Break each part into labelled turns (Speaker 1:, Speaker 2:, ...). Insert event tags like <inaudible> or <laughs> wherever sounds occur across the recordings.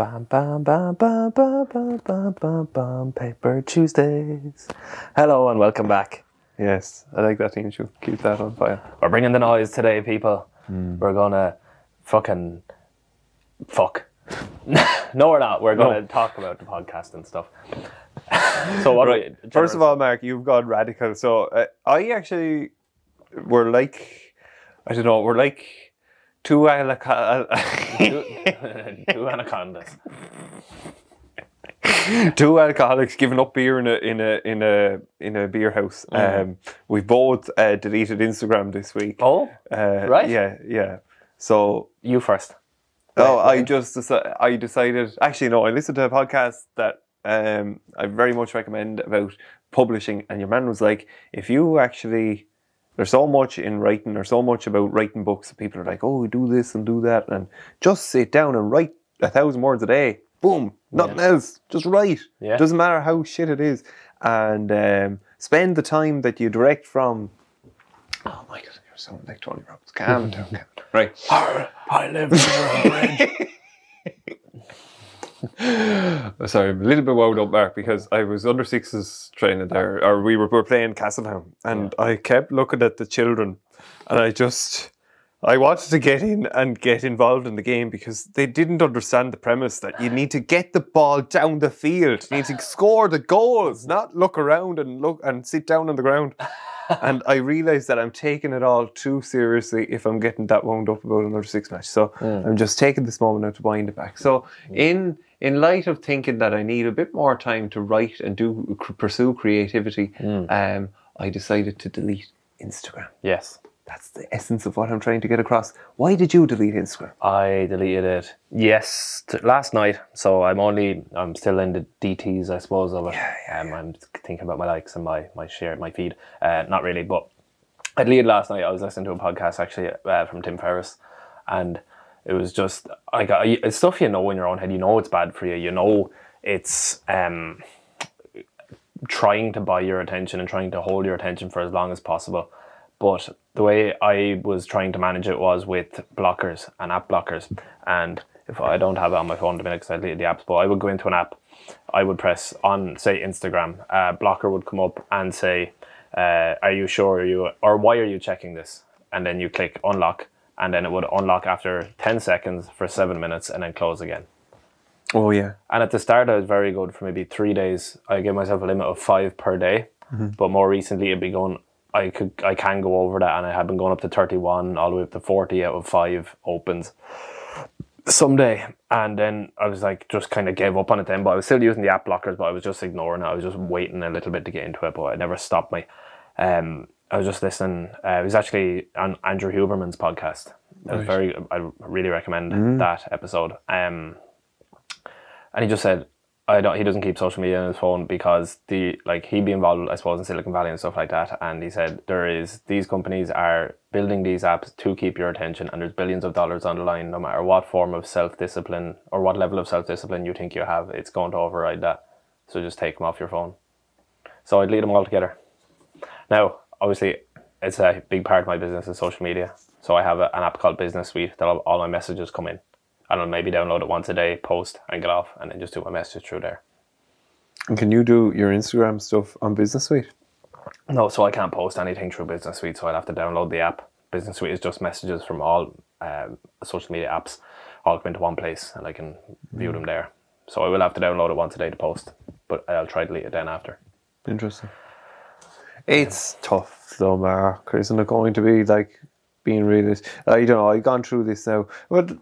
Speaker 1: Bam, bam, bam, bam, bam, bam, bam, bam, bam, Paper Tuesdays. Hello and welcome back.
Speaker 2: Yes, I like that theme. Should keep that on fire.
Speaker 1: We're bringing the noise today, people. We're gonna fucking fuck. <laughs> no, we're not. We're gonna
Speaker 2: No.
Speaker 1: talk about the podcast and stuff. <laughs> so what?
Speaker 2: Right. First of all, Marc, you've gone radical. So uh, I actually, we're like, I don't know, we're like two alcohol,
Speaker 1: two, two anacondas.
Speaker 2: two alcoholics giving up beer in a in a in a in a beer house. Um, we both uh, deleted Instagram this week.
Speaker 1: Oh,
Speaker 2: uh,
Speaker 1: right.
Speaker 2: Yeah, yeah. So
Speaker 1: you first.
Speaker 2: Oh,
Speaker 1: Right,
Speaker 2: I just deci- I decided. Actually, no. I listened to a podcast that um, I very much recommend about publishing, and your man was like, if you actually, there's so much in writing, there's so much about writing books that people are like, oh, do this and do that, and just sit down and write a thousand words a day. Boom, nothing else. Just write.
Speaker 1: Yeah.
Speaker 2: Doesn't matter how shit it is, and um, spend the time that you direct from. Oh my god, you're sounding like Tony Robbins. Calm down, calm down. <laughs> Right.
Speaker 1: I live under a bridge. <laughs>
Speaker 2: Sorry, I'm a little bit wound up, Marc, because I was under sixes training there, or we were, we were playing Castletown, and I kept looking at the children, and I just, I wanted to get in and get involved in the game because they didn't understand the premise that you need to get the ball down the field, you need to score the goals, not look around and look and sit down on the ground. <laughs> and I realised that I'm taking it all too seriously if I'm getting that wound up about another six match. So hmm. I'm just taking this moment now to wind it back. So hmm. in in light of thinking that I need a bit more time to write and do pursue creativity, um, I decided to delete Instagram.
Speaker 1: yes.
Speaker 2: That's the essence of what I'm trying to get across. Why did you delete Instagram?
Speaker 1: I deleted it. Yes, t- last night. So I'm only I'm still in the DTs, I suppose, of it. um, I'm thinking about my likes and my my share, my feed. Uh, not really, but I deleted last night. I was listening to a podcast actually uh, from Tim Ferriss, and it was just got it's stuff you know in your own head. You know it's bad for you. You know it's um trying to buy your attention and trying to hold your attention for as long as possible. But the way I was trying to manage it was with blockers and app blockers. And if I don't have it on my phone at the minute because I deleted the apps, but I would go into an app, I would press on, say, Instagram, a blocker would come up and say, uh, Are you sure you, or why are you checking this? And then you click unlock, and then it would unlock after 10 seconds for seven minutes and then close again.
Speaker 2: Oh yeah,
Speaker 1: And at the start, I was very good for maybe three days. I gave myself a limit of five per day. But more recently, it'd be going. I could, I can go over that, and I have been going up to thirty-one, all the way up to forty out of five opens someday. And then I was like, just kind of gave up on it then. But I was still using the app blockers, but I was just ignoring it. I was just waiting a little bit to get into it, but I never stopped me. Um, I was just listening. Uh, it was actually on Andrew Huberman's podcast. It was very. I really recommend that episode. Um, and he just said I don't he doesn't keep social media on his phone because the like he'd be involved I suppose in Silicon Valley and stuff like that and he said there is these companies are building these apps to keep your attention and there's billions of dollars on the line no matter what form of self-discipline or what level of self-discipline you think you have it's going to override that so just take them off your phone so I'd lead them all together now obviously it's a big part of my business is social media so I have a, an app called Business Suite that all, my messages come in and I'll maybe download it once a day, post and get off, and then just do my message through there.
Speaker 2: and can you do your Instagram stuff on Business Suite?
Speaker 1: No, so I can't post anything through Business Suite, so I'll have to download the app. Business Suite is just messages from all um, social media apps, all come into one place, and I can view them there. So I will have to download it once a day to post, but I'll try to delete it then after.
Speaker 2: Interesting. It's tough though, Marc. Isn't it going to be like being realist? I uh, don't know. I've gone through this now, but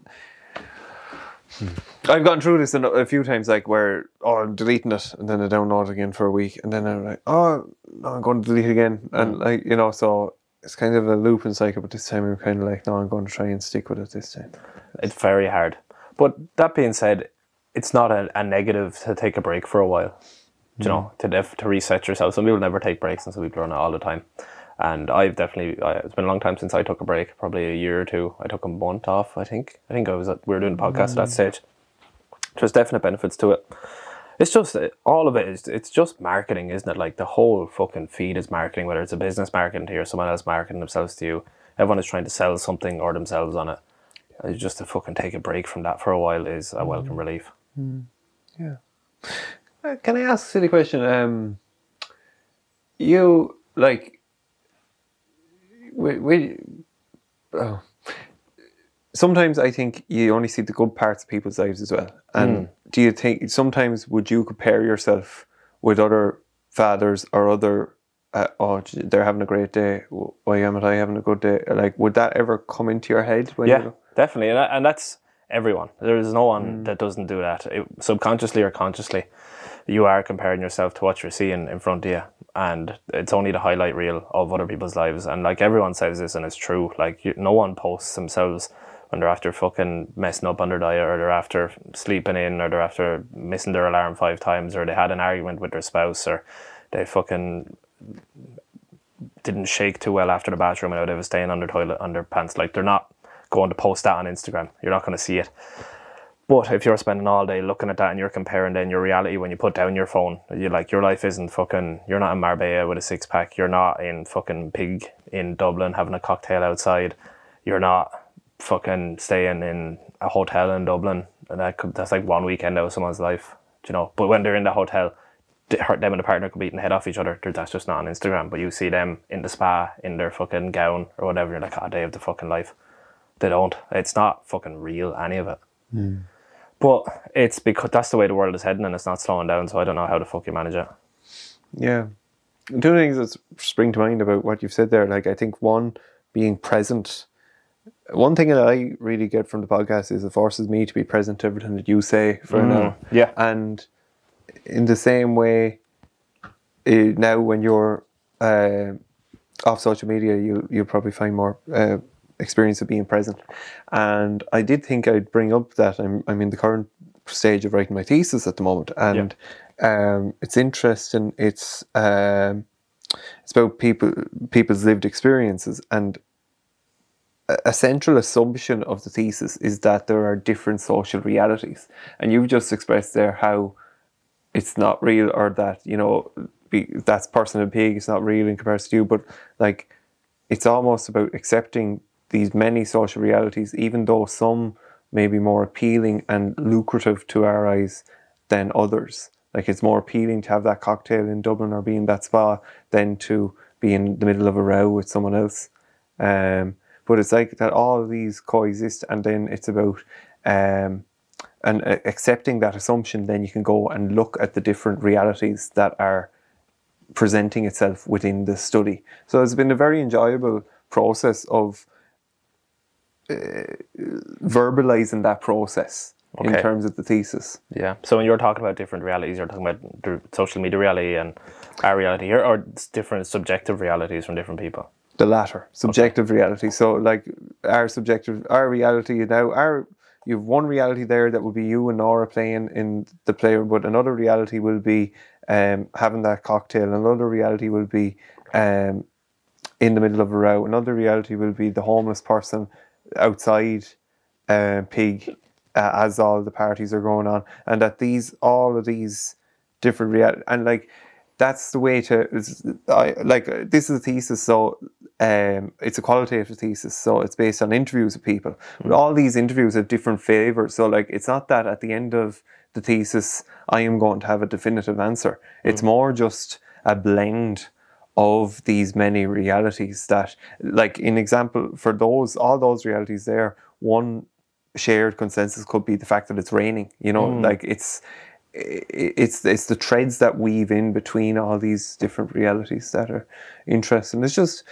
Speaker 2: <sighs> I've gone through this a few times, like where oh I'm deleting it and then I download it again for a week and then I'm like oh no, I'm going to delete it again and mm. like you know so it's kind of a looping cycle. But this time I'm kind of like no, I'm going to try and stick with it this time.
Speaker 1: It's very hard. But that being said, it's not a, a negative to take a break for a while. You know, to def, to reset yourself. Some people never take breaks, and some people run it all the time. And I've definitely, I, it's been a long time since I took a break. Probably a year or two. I took a month off. I think. I think I was. At, we were doing a podcast at that stage. There's definite benefits to it. It's just uh, all of it is. It's just marketing, isn't it? Like the whole fucking feed is marketing. Whether it's a business marketing to you or someone else marketing themselves to you, everyone is trying to sell something or themselves on it. Uh, Just to fucking take a break from that for a while is a welcome relief.
Speaker 2: Uh, Can I ask a silly question? Um, you like, we, we, oh. sometimes I think you only see the good parts of people's lives as well. And do you think sometimes would you compare yourself with other fathers or other? Uh, oh, they're having a great day. Why am I having a good day? Like, would that ever come into your head? When
Speaker 1: Yeah,
Speaker 2: You,
Speaker 1: definitely, and, and that's everyone. There is no one that doesn't do that, it, subconsciously or consciously. You are comparing yourself to what you're seeing in front of you, and it's only the highlight reel of other people's lives. And like everyone says this, and it's true. Like you, no one posts themselves when they're after fucking messing up on their diet, or they're after sleeping in, or they're after missing their alarm five times, or they had an argument with their spouse, or they fucking didn't shake too well after the bathroom and they were staying their toilet their pants. Like they're not going to post that on Instagram. You're not going to see it. But if you're spending all day looking at that and you're comparing then your reality when you put down your phone, you like your life isn't fucking. You're not in Marbella with a six pack. You're not in fucking Pig in Dublin having a cocktail outside. You're not fucking staying in a hotel in Dublin. And that could, that's like one weekend out of someone's life, you know. But when they're in the hotel, her- them and the partner could be eating head off each other. That's just not on Instagram. But you see them in the spa in their fucking gown or whatever. You're like, oh, they have the fucking life. They don't. It's not fucking real, any of it. Hmm. But it's because that's the way the world is heading and it's not slowing down. So I don't know how the fuck you manage it.
Speaker 2: Yeah. Two things that spring to mind about what you've said there. Like, I think one, being present. One thing that I really get from the podcast is it forces me to be present to everything that you say for an hour.
Speaker 1: yeah.
Speaker 2: And in the same way, now when you're uh, off social media, you you'll probably find more uh, experience of being present. And I did think I'd bring up that I'm I'm in the current stage of writing my thesis at the moment, and um, it's interesting. It's um, it's about people people's lived experiences and a- a central assumption of the thesis is that there are different social realities and you've just expressed there how it's not real or that you know be, that's person and pig it's not real in comparison to you but like it's almost about accepting these many social realities even though some may be more appealing and lucrative to our eyes than others like it's more appealing to have that cocktail in Dublin or be in that spa than to be in the middle of a row with someone else um, but it's like that all of these coexist, and then it's about um, and uh, accepting that assumption. Then you can go and look at the different realities that are presenting itself within the study. So it's been a very enjoyable process of uh, verbalizing that process in terms of the thesis.
Speaker 1: Yeah. So when you're talking about different realities, you're talking about the social media reality and our reality here, or different subjective realities from different people.
Speaker 2: The latter, subjective reality. So, like our subjective, our reality now, our you have one reality there that will be you and Nora playing in the player, but another reality will be um, having that cocktail. Another reality will be um, in the middle of a row. Another reality will be the homeless person outside uh, Pig uh, as all the parties are going on, and that these all of these different reality and like that's the way to I, like this is a thesis so um, it's a qualitative thesis so it's based on interviews with people. But all these interviews have different flavors so like it's not that at the end of the thesis I am going to have a definitive answer. It's more just a blend of these many realities that like in example for those all those realities there one shared consensus could be the fact that it's raining you know? Like it's it's it's the threads that weave in between all these different realities that are interesting. It's just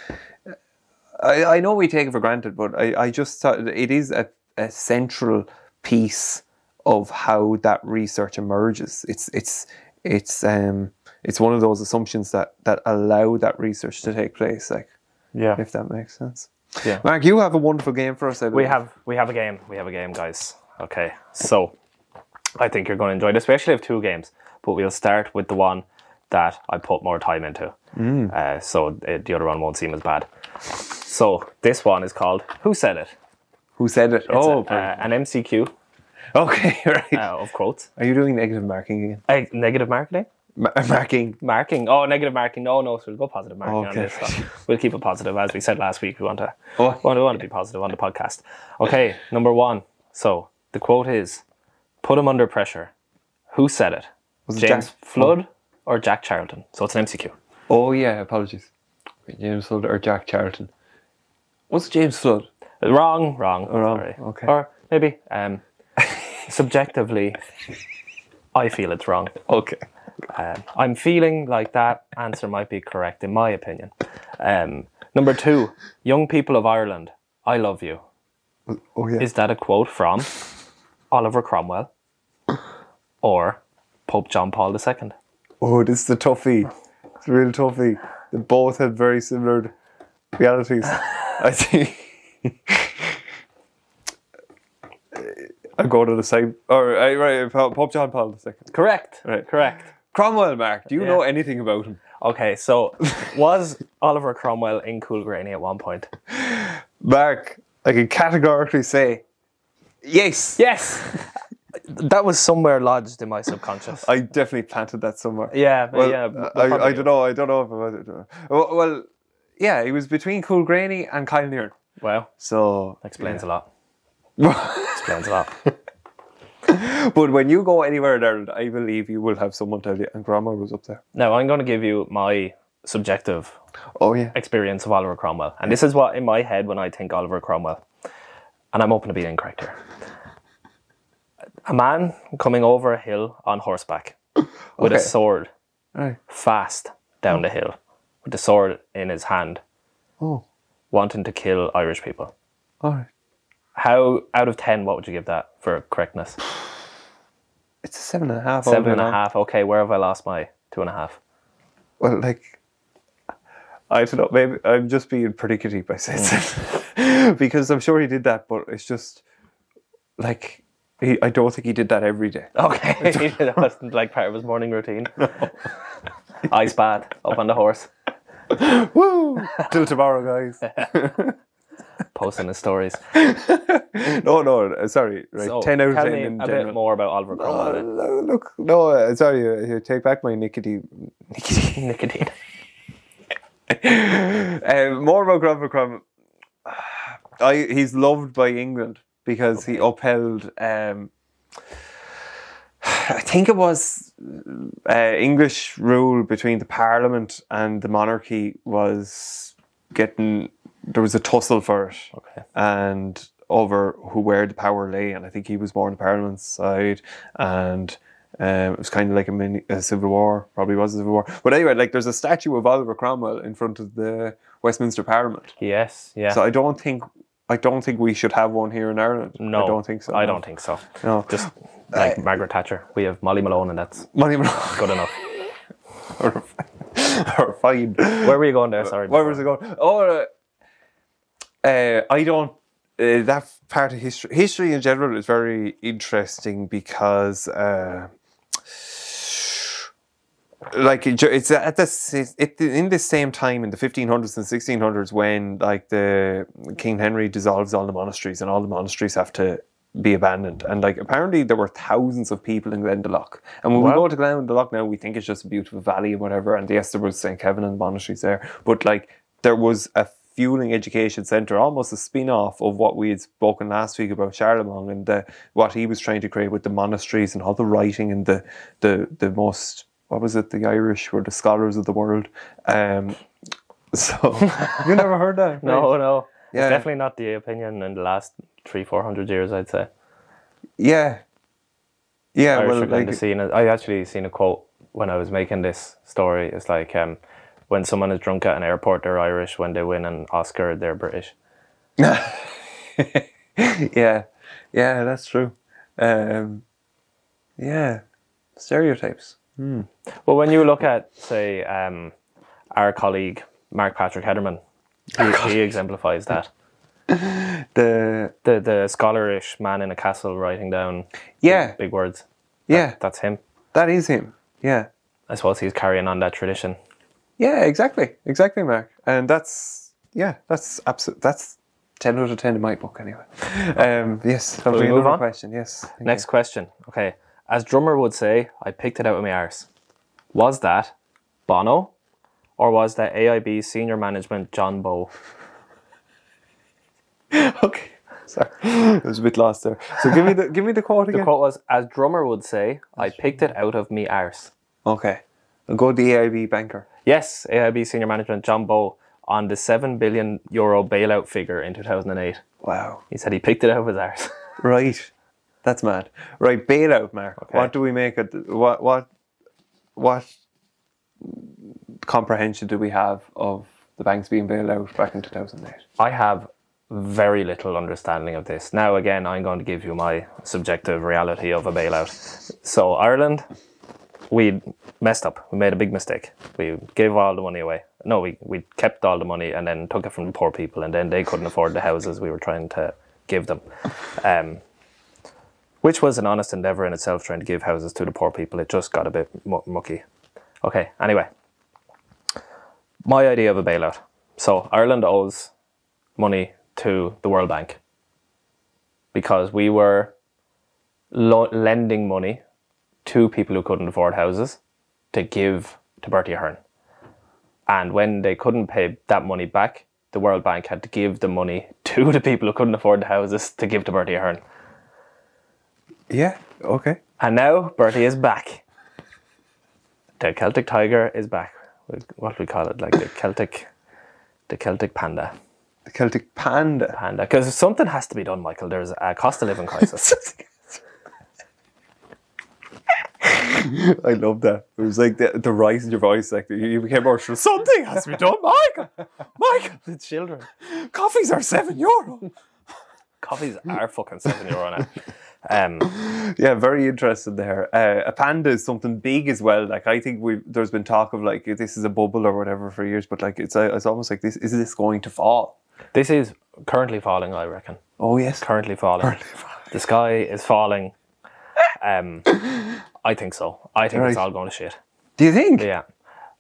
Speaker 2: I, I know we take it for granted but I, I just thought it is a, a central piece of how that research emerges. It's it's it's um it's one of those assumptions that that allow that research to take place like
Speaker 1: Yeah.
Speaker 2: if that makes sense
Speaker 1: Yeah.
Speaker 2: Marc you have a wonderful game for us
Speaker 1: We have we have a game. We have a game, guys. Okay. So I think you're going to enjoy this. We actually have two games, but we'll start with the one that I put more time into. Uh, so uh, the other one won't seem as bad. So this one is called Who Said It?
Speaker 2: who said it
Speaker 1: It's
Speaker 2: oh
Speaker 1: a- uh, an MCQ <laughs>
Speaker 2: okay <laughs> right
Speaker 1: uh, of quotes.
Speaker 2: Are you doing negative marking again?
Speaker 1: Uh, negative marketing?
Speaker 2: Ma- <laughs> marking.
Speaker 1: Marking. Oh, negative marking. No, no. So we'll go positive marking
Speaker 2: Okay.
Speaker 1: on this. So <laughs> we'll keep it positive, as we said last week. We want to.
Speaker 2: Oh.
Speaker 1: We want to, we want to be positive on the podcast. Okay, number one. So the quote is: Put him under pressure. Who said it?
Speaker 2: Was it
Speaker 1: James
Speaker 2: Jack-
Speaker 1: Flood or Jack Charlton? So it's an MCQ.
Speaker 2: Oh yeah, apologies. James Flood or Jack Charlton? Was it James Flood?
Speaker 1: Wrong, wrong.
Speaker 2: wrong,
Speaker 1: Sorry.
Speaker 2: okay.
Speaker 1: Or maybe um, subjectively, I feel it's wrong. <laughs>
Speaker 2: Okay.
Speaker 1: Um, I'm feeling like that answer might be correct in my opinion. Um, number two, young people of Ireland, I love you.
Speaker 2: Oh yeah.
Speaker 1: Is that a quote from Oliver Cromwell or Pope John Paul II?
Speaker 2: oh, this is the toughie. It's a real toughie. They both had very similar realities. I think. <laughs> I go to the same. Or right, Pope John Paul II.
Speaker 1: Correct.
Speaker 2: Right.
Speaker 1: Correct.
Speaker 2: Cromwell, Marc. Do you
Speaker 1: Yeah.
Speaker 2: know anything about him?
Speaker 1: Okay, so was Oliver Cromwell in Coolgreany at one point?
Speaker 2: Marc, I can categorically say, yes.
Speaker 1: Yes. that was somewhere lodged in my subconscious.
Speaker 2: I definitely planted that somewhere.
Speaker 1: yeah,
Speaker 2: Well,
Speaker 1: yeah.
Speaker 2: I. I don't know. I don't know if it was. Well, well, yeah, he was between Coolgreany and Kilanerin.
Speaker 1: Well,
Speaker 2: So, <laughs>
Speaker 1: explains a lot. Explains a lot. <laughs>
Speaker 2: when you go anywhere in Ireland, I believe you will have someone tell you. And Grandma was up there.
Speaker 1: now I'm going to give you my subjective
Speaker 2: Oh yeah.
Speaker 1: experience of Oliver Cromwell, and this is what in my head when I think Oliver Cromwell, and I'm open to being incorrect here. A man coming over a hill on horseback <laughs> with a sword,
Speaker 2: Right.
Speaker 1: fast down the hill, with the sword in his hand,
Speaker 2: Oh.
Speaker 1: wanting to kill Irish people.
Speaker 2: All right.
Speaker 1: How out of ten, what would you give that for correctness? <sighs>
Speaker 2: It's a seven and a half.
Speaker 1: Seven and a half. Okay, where have I lost my two and a half?
Speaker 2: Well, like, I don't know. Maybe I'm just being pretty pernickety by saying hmm. that <laughs> because I'm sure he did that, but it's just like he, I don't think he did that every day.
Speaker 1: Okay, <laughs> <laughs> that wasn't like part of his morning routine. Ice bath up on the horse,
Speaker 2: Woo! Till tomorrow, guys.
Speaker 1: Posting his stories. <laughs>
Speaker 2: no, no, uh, sorry. Right,
Speaker 1: So,
Speaker 2: ten out of
Speaker 1: tell
Speaker 2: ten
Speaker 1: me
Speaker 2: in
Speaker 1: a
Speaker 2: general.
Speaker 1: bit more about Oliver
Speaker 2: Uh,
Speaker 1: Cromwell. then.
Speaker 2: look, no, uh, sorry. Uh, here, take back my nicotine. nicotine.
Speaker 1: Nicotine.
Speaker 2: um, more about Cromwell. Cromwell. <sighs> I he's loved by England because he upheld. Um, <sighs> I think it was uh, English rule between the Parliament and the monarchy was getting. There was a tussle for it,
Speaker 1: Okay.
Speaker 2: and over who where the power lay, and I think he was more on the Parliament's side, and um, it was kind of like a mini a civil war. Probably was a civil war, but anyway, like there's a statue of Oliver Cromwell in front of the Westminster Parliament.
Speaker 1: Yes. Yeah.
Speaker 2: So I don't think I don't think we should have one here in Ireland.
Speaker 1: no,
Speaker 2: I don't think so.
Speaker 1: I
Speaker 2: no.
Speaker 1: don't think so.
Speaker 2: No,
Speaker 1: Just like Margaret Thatcher, we have Molly Malone, and that's
Speaker 2: Molly Malone.
Speaker 1: good enough. <laughs>
Speaker 2: or, or fine.
Speaker 1: Where were you going there? Sorry.
Speaker 2: Where was it going? Oh, uh, uh, I don't. Uh, that part of history, history in general, is very interesting because, uh, like, it's at this, it in the same time in the 1500s and 1600s when, like, the King Henry dissolves all the monasteries and all the monasteries have to be abandoned. And like, apparently, there were thousands of people in Glendalough. And when we go to Glendalough now, we think it's just a beautiful valley and whatever. And yes, there was St. Kevin and monasteries there, but like, there was a fueling education centre, almost a spin-off of what we had spoken last week about Charlemagne and the, what he was trying to create with the monasteries and all the writing and the the the most what was it? The Irish were the scholars of the world. Um, <laughs> so you never heard that?
Speaker 1: No, no.
Speaker 2: Yeah.
Speaker 1: It's definitely not the opinion in the last three, four hundred years. I'd say.
Speaker 2: Yeah. Yeah.
Speaker 1: Irish
Speaker 2: well, like
Speaker 1: seen it. I actually seen a quote when I was making this story. It's like um, when someone is drunk at an airport, they're Irish. When they win an Oscar, they're British. <laughs>
Speaker 2: yeah, yeah, that's true. Um, yeah, stereotypes.
Speaker 1: Well, when you look at, say, um, our colleague Mark Patrick Hederman, he, he exemplifies that. <laughs>
Speaker 2: The
Speaker 1: The the scholarish man in a castle writing down
Speaker 2: yeah,
Speaker 1: big words.
Speaker 2: yeah,
Speaker 1: That's him.
Speaker 2: that is him. Yeah,
Speaker 1: I suppose he's carrying on that tradition.
Speaker 2: Yeah, exactly, exactly, Marc. And that's yeah, that's absolute. That's ten out of ten in my book, anyway. <laughs> Um, yes,
Speaker 1: move
Speaker 2: Another
Speaker 1: on?
Speaker 2: question. Yes.
Speaker 1: Next question. Okay. As drummer would say, I picked it out of my arse. Was that Bono or was that AIB senior management John
Speaker 2: Bowe? <laughs> Okay. Sorry, I was a bit lost there. So give me the give me the quote <laughs> again.
Speaker 1: The quote was, "As drummer would say, I picked it out of me arse."
Speaker 2: Okay, I'll go the AIB banker.
Speaker 1: Yes, AIB senior management John Bowe on the seven billion euro bailout figure in two thousand and eight.
Speaker 2: Wow.
Speaker 1: He said he picked it out of his arse.
Speaker 2: Right. That's mad. Right, bailout, Marc.
Speaker 1: Okay.
Speaker 2: What do we make it? What what what comprehension do we have of the banks being bailed out back in two thousand eight?
Speaker 1: I have very little understanding of this. Now, again, I'm going to give you my subjective reality of a bailout. So, Ireland, we messed up. We made a big mistake. We gave all the money away. No, we, we kept all the money and then took it from the poor people, and then they couldn't afford the houses we were trying to give them. Um, which was an honest endeavour in itself, trying to give houses to the poor people. It just got a bit mu- mucky. Okay, anyway. My idea of a bailout. So, Ireland owes money to the World Bank because we were lo- lending money to people who couldn't afford houses to give to Bertie Ahern. And when they couldn't pay that money back, the World Bank had to give the money <laughs> to the people who couldn't afford the houses to give to Bertie Ahern.
Speaker 2: Yeah. Okay.
Speaker 1: And now Bertie is back. The Celtic tiger is back. What do we call it? Like the Celtic, the Celtic panda.
Speaker 2: The Celtic panda.
Speaker 1: panda because something has to be done, Michael. There's a cost of living crisis. <laughs> <laughs>
Speaker 2: I love that. It was like the, the rise in your voice, like you became more sure. Something has to be done, Michael. Michael, <laughs>
Speaker 1: the children.
Speaker 2: coffees are seven euro.
Speaker 1: Coffees are fucking seven euro now. Um, <laughs>
Speaker 2: Yeah, very interested there. Uh, a panda is something big as well. Like I think we there's been talk of like this is a bubble or whatever for years, but like it's uh, it's almost like this is this going to fall?
Speaker 1: this is currently falling, I reckon.
Speaker 2: Oh yes.
Speaker 1: Currently falling. The sky is falling. Um, I think so. I think it's
Speaker 2: Right.
Speaker 1: all going to shit.
Speaker 2: Do you think?
Speaker 1: Yeah.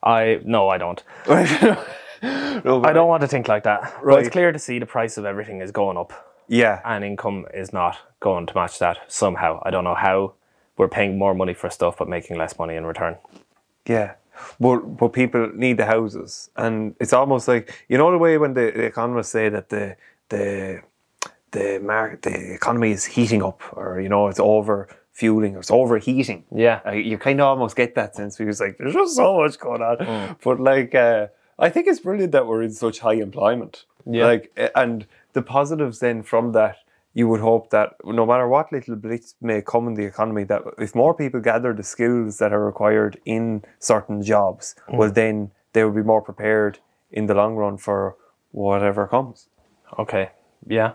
Speaker 1: I no, I don't. <laughs>
Speaker 2: no,
Speaker 1: I don't want to think like that. But
Speaker 2: Right.
Speaker 1: it's clear to see the price of everything is going up.
Speaker 2: Yeah.
Speaker 1: and income is not going to match that somehow. I don't know how we're paying more money for stuff but making less money in return.
Speaker 2: Yeah. But but people need the houses, and it's almost like you know the way when the, the economists say that the the the market the economy is heating up, or you know it's over fueling or it's overheating.
Speaker 1: Yeah.
Speaker 2: Uh, you kind of almost get that sense because like there's just so much going on. But like uh, I think it's brilliant that we're in such high employment.
Speaker 1: Yeah.
Speaker 2: Like and the positives then from that you would hope that no matter what little blitz may come in the economy, that if more people gather the skills that are required in certain jobs, well, then they will be more prepared in the long run for whatever comes.
Speaker 1: Okay. Yeah.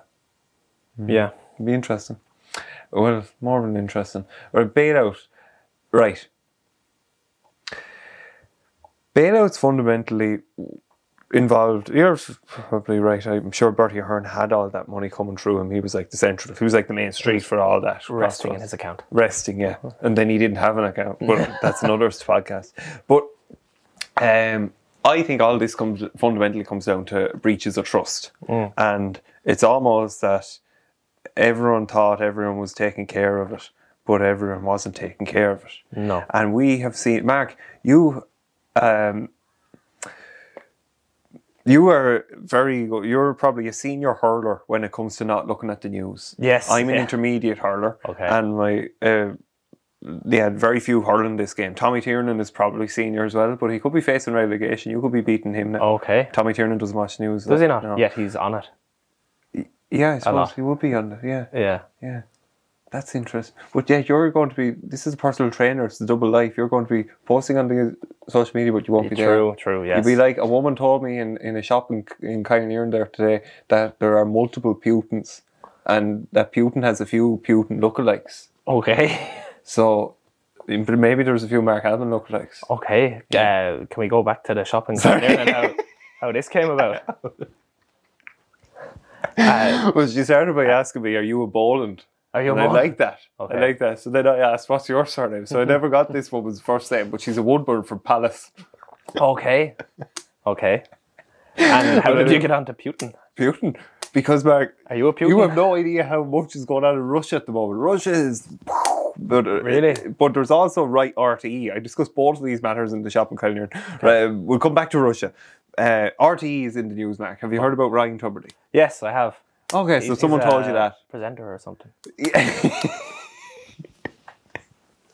Speaker 1: Yeah.
Speaker 2: It'd be interesting. Well, more than interesting. Or bailout. Right. Bailouts fundamentally involved. You're probably right. I'm sure Bertie Ahern had all that money coming through him. He was like the central. He was like the main street for all that.
Speaker 1: Resting in his account.
Speaker 2: resting, yeah. And then he didn't have an account, but <laughs> that's another podcast. But um, I think all this comes fundamentally comes down to breaches of trust, and it's almost that everyone thought everyone was taking care of it, but everyone wasn't taking care of it.
Speaker 1: No.
Speaker 2: and we have seen Marc. You. Um, you are very. You're probably a senior hurler when it comes to not looking at the news.
Speaker 1: Yes,
Speaker 2: I'm an
Speaker 1: yeah.
Speaker 2: intermediate hurler.
Speaker 1: Okay.
Speaker 2: And my uh, they had very few hurling this game. Tommy Tiernan is probably senior as well, but he could be facing relegation. You could be beating him now.
Speaker 1: Okay.
Speaker 2: Tommy Tiernan doesn't watch news.
Speaker 1: Does he not?
Speaker 2: No.
Speaker 1: Yet he's on it.
Speaker 2: Yeah, I suppose he would be on it. Yeah,
Speaker 1: Yeah.
Speaker 2: yeah. That's interesting. But yeah, you're going to be. This is a personal trainer. It's a double life. You're going to be posting on the social media, but you won't be there.
Speaker 1: True, true, yes.
Speaker 2: You'd be like a woman told me in, in a shop in in Kilanerin there today that there are multiple Putins, and that Putin has a few Putin lookalikes.
Speaker 1: Okay.
Speaker 2: So but maybe there's a few Mark Alban lookalikes.
Speaker 1: Okay. Uh, can we go back to the shopping center and how, how this came about? <laughs> Uh, <laughs>
Speaker 2: Well, she started by asking me, "Are you a Boland?"
Speaker 1: are you
Speaker 2: And
Speaker 1: a
Speaker 2: I
Speaker 1: mom?
Speaker 2: like that.
Speaker 1: Okay.
Speaker 2: I like that. So then I asked, "What's your surname?" So I never got this woman's first name, but she's a Woodburn from Palace.
Speaker 1: Okay. Okay. And <laughs> how did you get onto Putin?
Speaker 2: Putin, because Marc,
Speaker 1: Are you a Putin?
Speaker 2: you have no idea how much is going on in Russia at the moment. Russia is. <sighs> But, uh,
Speaker 1: Really?
Speaker 2: But there's also right RTE. I discussed both of these matters in the shop in Kilanerin. Uh, we'll come back to Russia. Uh, RTE is in the news, Marc. Have you heard about Ryan Tubridy?
Speaker 1: Yes, I have.
Speaker 2: Okay, so
Speaker 1: He's
Speaker 2: someone
Speaker 1: a
Speaker 2: told you that.
Speaker 1: presenter or something.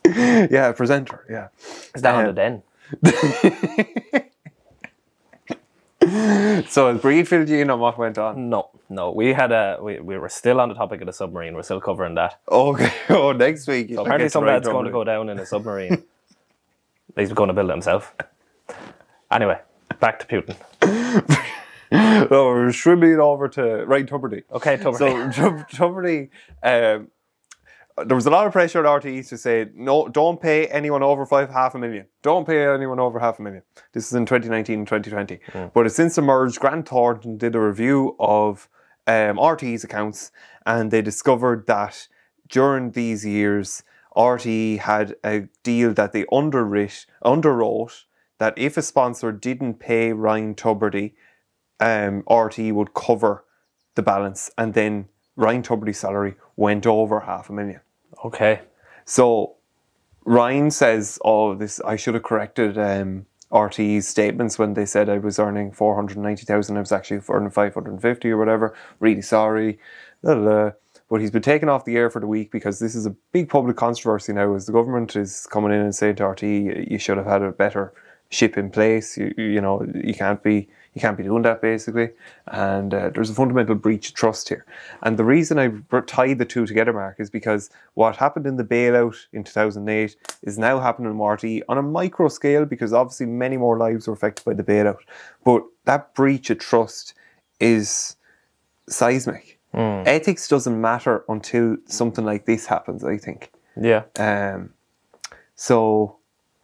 Speaker 2: yeah, <laughs> presenter. Yeah. <laughs>
Speaker 1: Is that on
Speaker 2: Um,
Speaker 1: the den?
Speaker 2: So has Breed filled you in on what went on?
Speaker 1: No, no. We had a we, we were still on the topic of the submarine. We're still covering that.
Speaker 2: Okay. <laughs> Oh, next week.
Speaker 1: So apparently, some lad's going to go down in a submarine. He's going to build it himself. Anyway, back to Putin.
Speaker 2: No, we're swimming over to Ryan Tubridy.
Speaker 1: Okay, Tubridy.
Speaker 2: So <laughs> Tub- Tubridy, um, there was a lot of pressure at RTE to say no, don't pay anyone over five half a million. Don't pay anyone over half a million. This is in 2019 and 2020. But it's since emerged. Grant Thornton did a review of um, RTE's accounts, and they discovered that during these years, RTE had a deal that they underwrit, underwrote that if a sponsor didn't pay Ryan Tubridy, um, RTE would cover the balance, and then Ryan Tubridy's salary went over half a million.
Speaker 1: Okay.
Speaker 2: So Ryan says, "Oh, this I should have corrected um, RTE's statements when they said I was earning four hundred ninety thousand. I was actually earning five hundred fifty or whatever. Really sorry." Da, da, da. But he's been taken off the air for the week because this is a big public controversy now. As the government is coming in and saying to RTE, "You should have had a better ship in place. You, you know you can't be you can't be doing that basically." And uh, there's a fundamental breach of trust here. And the reason I tied the two together, Marc, is because what happened in the bailout in 2008 is now happening in RTE on a micro scale because obviously many more lives were affected by the bailout. But that breach of trust is seismic. Ethics doesn't matter until something like this happens, I think.
Speaker 1: Yeah.
Speaker 2: Um, so,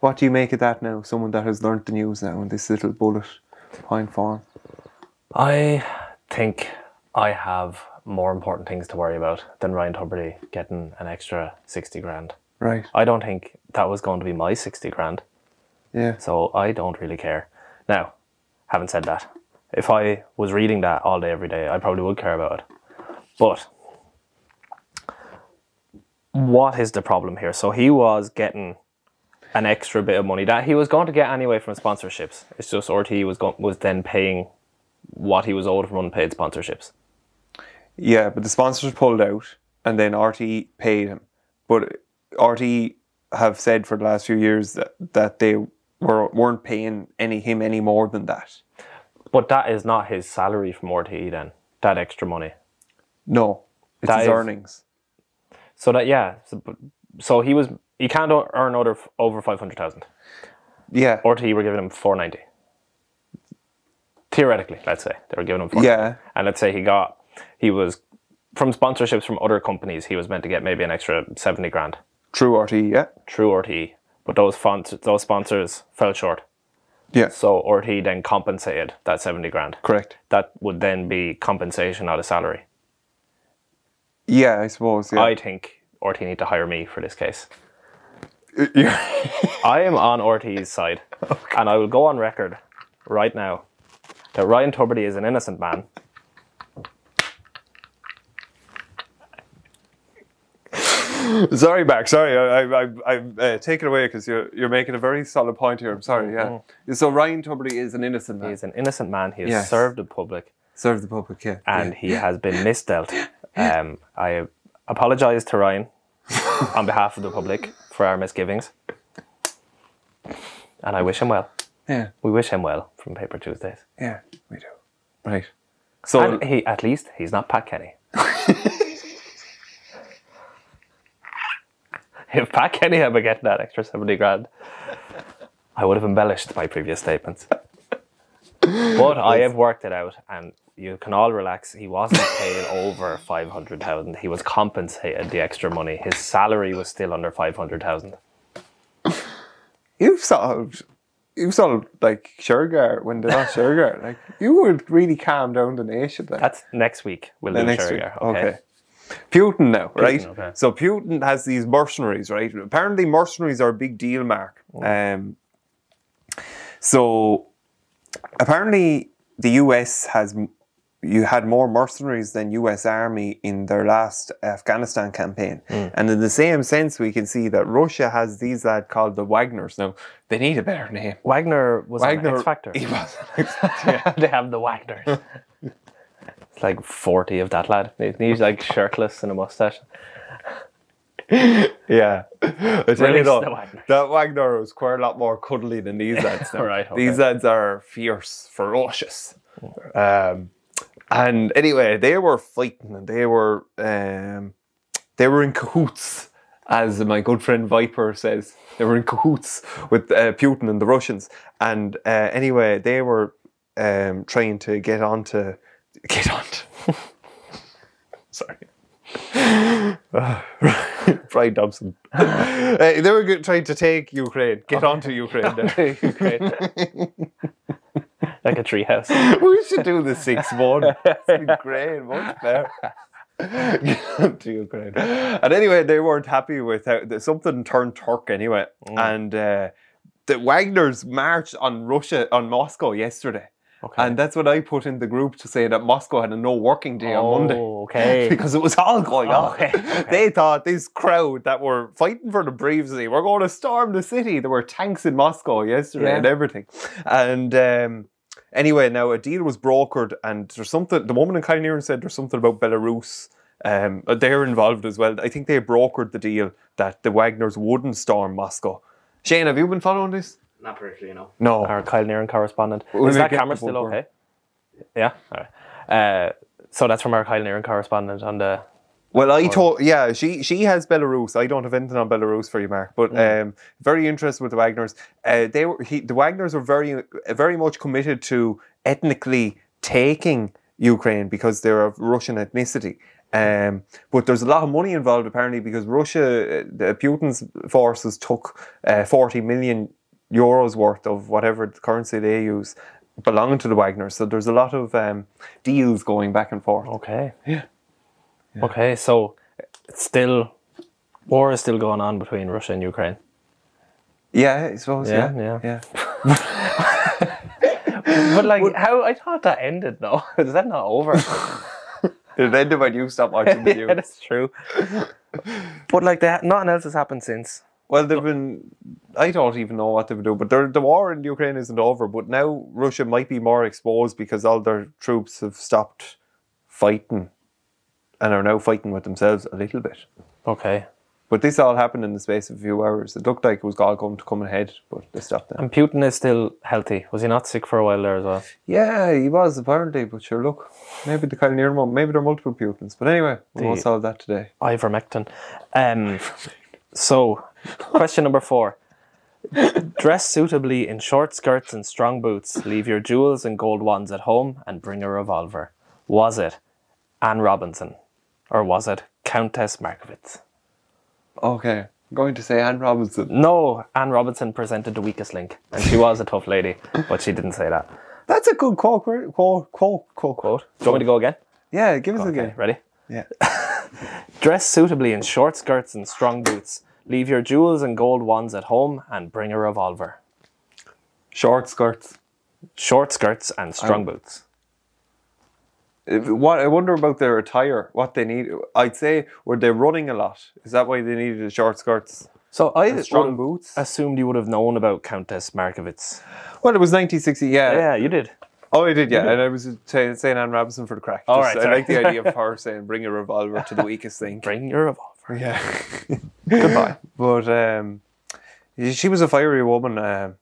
Speaker 2: what do you make of that now? Someone that has learnt the news now in this little bullet point form.
Speaker 1: I think I have more important things to worry about than Ryan Tubridy getting an extra 60 grand.
Speaker 2: Right.
Speaker 1: I don't think that was going to be my 60 grand,
Speaker 2: Yeah.
Speaker 1: so I don't really care. Now, having said that, if I was reading that all day, every day, I probably would care about it. But what is the problem here? So he was getting an extra bit of money that he was going to get anyway from sponsorships. It's just RT was going, was then paying what he was owed from unpaid sponsorships.
Speaker 2: Yeah, but the sponsors pulled out, and then RT paid him. But RT have said for the last few years that, that they were weren't paying any him any more than that.
Speaker 1: But that is not his salary from RTE then. That extra money.
Speaker 2: No, it's
Speaker 1: That
Speaker 2: his
Speaker 1: is-
Speaker 2: earnings.
Speaker 1: So that yeah. So, so he was he can't earn over over five hundred thousand.
Speaker 2: Yeah,
Speaker 1: RTE were giving him four ninety. Theoretically, let's say they were giving him four.
Speaker 2: yeah,
Speaker 1: And let's say he got he was from sponsorships from other companies. He was meant to get maybe an extra seventy grand
Speaker 2: true RT. Yeah,
Speaker 1: True RTE, but those fonts, those sponsors fell short.
Speaker 2: yeah,
Speaker 1: So RTE then compensated that seventy grand.
Speaker 2: correct.
Speaker 1: That would then be compensation not a salary.
Speaker 2: Yeah, I suppose. Yeah,
Speaker 1: I think RTE need to hire me for this case. <laughs> I am on RTE's side, and I will go on record right now that Ryan Tubridy is an innocent man.
Speaker 2: sorry, Mac. Sorry, I, I, I, I uh, take it away because you're you're making a very solid point here. I'm sorry. Yeah. So Ryan Tubridy is an innocent man.
Speaker 1: He's an innocent man. He has
Speaker 2: Yes.
Speaker 1: served the public,
Speaker 2: Served the public. Yeah.
Speaker 1: and
Speaker 2: yeah.
Speaker 1: he has been misdealt. <laughs> Um, I apologise to Ryan on behalf of the public for our misgivings, and I wish him well.
Speaker 2: yeah,
Speaker 1: We wish him well from Paper Tuesdays.
Speaker 2: yeah, we do. Right. So
Speaker 1: And he, at least, he's not Pat Kenny. <laughs> if Pat Kenny had been getting that extra 70 grand, I would have embellished my previous statements. But I have worked it out, and you can all relax. He wasn't paid over 500,000. He was compensated the extra money. His salary was still under 500,000.
Speaker 2: you've solved. You've solved like Shergar when they lost Shergar. Like you would really calm down the nation. Then.
Speaker 1: That's next week. We'll
Speaker 2: The
Speaker 1: do
Speaker 2: week.
Speaker 1: Shergar,
Speaker 2: Okay. Putin now, right?
Speaker 1: okay.
Speaker 2: So Putin has these mercenaries, right? Apparently, mercenaries are a big deal, Marc. Um, so apparently, the US has you had more mercenaries than US Army in their last Afghanistan campaign, hmm. and in the same sense, we can see that Russia has these lad called the Wagners. Now they need a better name.
Speaker 1: Wagner was
Speaker 2: Wagner
Speaker 1: on X Factor. <laughs>
Speaker 2: He was on <laughs> X Factor, yeah. <laughs>
Speaker 1: they have the Wagners. It's like 40 of that lad. He's like shirtless and a mustache. <laughs>
Speaker 2: Yeah. I tell you though,
Speaker 1: the Wagner.
Speaker 2: that Wagner was quite a lot more cuddly than these <laughs> lads. now.
Speaker 1: Right, okay.
Speaker 2: These lads are fierce, ferocious. Um, and anyway, they were fighting and they were um, they were in cahoots, as my good friend Viper says. They were in cahoots with uh, Putin and the Russians. And uh, anyway, they were um, trying to get on to get on to. <laughs> Sorry. <laughs> Brian Dobson. Uh, they were trying to take Ukraine, get onto Ukraine. there. <laughs>
Speaker 1: Ukraine. like a treehouse. <laughs>
Speaker 2: we should do the 6 1. It's great, much better. Get onto Ukraine. And anyway, they weren't happy with how that something turned Turk anyway. And uh, the Wagner's marched on Russia, on Moscow yesterday.
Speaker 1: Okay.
Speaker 2: And that's what I put in the group to say that Moscow had a no working day on Monday.
Speaker 1: Oh, okay. <laughs>
Speaker 2: because it was all going on.
Speaker 1: Okay, okay.
Speaker 2: They thought this crowd that were fighting for the privacy were going to storm the city. There were tanks in Moscow yesterday
Speaker 1: Yeah.
Speaker 2: and everything. And um, anyway, now a deal was brokered, and there's something. The woman in Kylenear said there's something about Belarus. Um, they're involved as well. I think they brokered the deal that the Wagners wouldn't storm Moscow. Shane, have you been following this?
Speaker 3: Not particularly, you know.
Speaker 2: No.
Speaker 1: Our Kilanerin correspondent.
Speaker 2: We'll
Speaker 1: Is that camera still
Speaker 2: book
Speaker 1: okay? Yeah? All right. Uh, so that's from our Kilanerin correspondent on the.
Speaker 2: Well, I told, yeah, she she has Belarus. I don't have anything on Belarus for you, Marc. But um, very interested with the Wagners. Uh, they were he, the Wagners were very very much committed to ethnically taking Ukraine because they're of Russian ethnicity. Um, but there's a lot of money involved apparently because Russia, uh, the Putin's forces took uh, 40 million euros worth of whatever currency they use belonging to the Wagner. So there's a lot of um, deals going back and forth.
Speaker 1: Okay.
Speaker 2: Yeah.
Speaker 1: Okay, so it's still. War is still going on between Russia and Ukraine.
Speaker 2: Yeah, I suppose.
Speaker 1: Yeah,
Speaker 2: Yeah,
Speaker 1: yeah.
Speaker 2: yeah. <laughs>
Speaker 1: But like, how I thought that ended though. <laughs> Is that not over? <laughs>
Speaker 2: It ended when you stopped watching the
Speaker 1: yeah,
Speaker 2: news.
Speaker 1: that's true. but like that, nothing else has happened since.
Speaker 2: Well, they've been. I don't even know what they've done, but the war in Ukraine isn't over. But now Russia might be more exposed because all their troops have stopped fighting and are now fighting with themselves a little bit.
Speaker 1: Okay.
Speaker 2: But this all happened in the space of a few hours. It looked like it was all going to come ahead, but they stopped that.
Speaker 1: And Putin is still healthy. Was he not sick for a while there as well?
Speaker 2: Yeah, he was apparently, but sure, look, maybe the kind of near one, maybe there are multiple Putins. But anyway, we won't
Speaker 1: The-
Speaker 2: solve that today.
Speaker 1: Ivermectin. Um, so, question number four. Dress suitably in short skirts and strong boots. Leave your jewels and gold wands at home and bring a revolver. Was it Anne Robinson or was it Countess Markievicz?
Speaker 2: Okay, I'm going to say Anne Robinson.
Speaker 1: No, Anne Robinson presented the weakest link, and she was a tough lady, but she didn't say that.
Speaker 2: That's a good quote, quote, quote, quote, quote.
Speaker 1: Quote. Do you want me to go again?
Speaker 2: Yeah, give us
Speaker 1: Okay,
Speaker 2: again.
Speaker 1: ready?
Speaker 2: Yeah. <laughs>
Speaker 1: Dress suitably in short skirts and strong boots. Leave your jewels and gold ones at home and bring a revolver.
Speaker 2: Short skirts.
Speaker 1: Short skirts and strong boots.
Speaker 2: If- What I wonder about their attire, what they need. I'd say were they running a lot? Is that why they needed the short skirts?
Speaker 1: So I
Speaker 2: strong boots?
Speaker 1: assumed you would have known about Countess Markievicz.
Speaker 2: Well, it was 1960. Yeah.
Speaker 1: Yeah, you did.
Speaker 2: Oh, I did. Yeah, and I was say, saying Anne Robinson for the crack.
Speaker 1: All
Speaker 2: Just-
Speaker 1: right,
Speaker 2: I like the idea of <laughs> her saying, "Bring a revolver to the weakest thing."
Speaker 1: Bring your revolver.
Speaker 2: Yeah. <laughs> Goodbye. But um, she was a fiery woman. Um,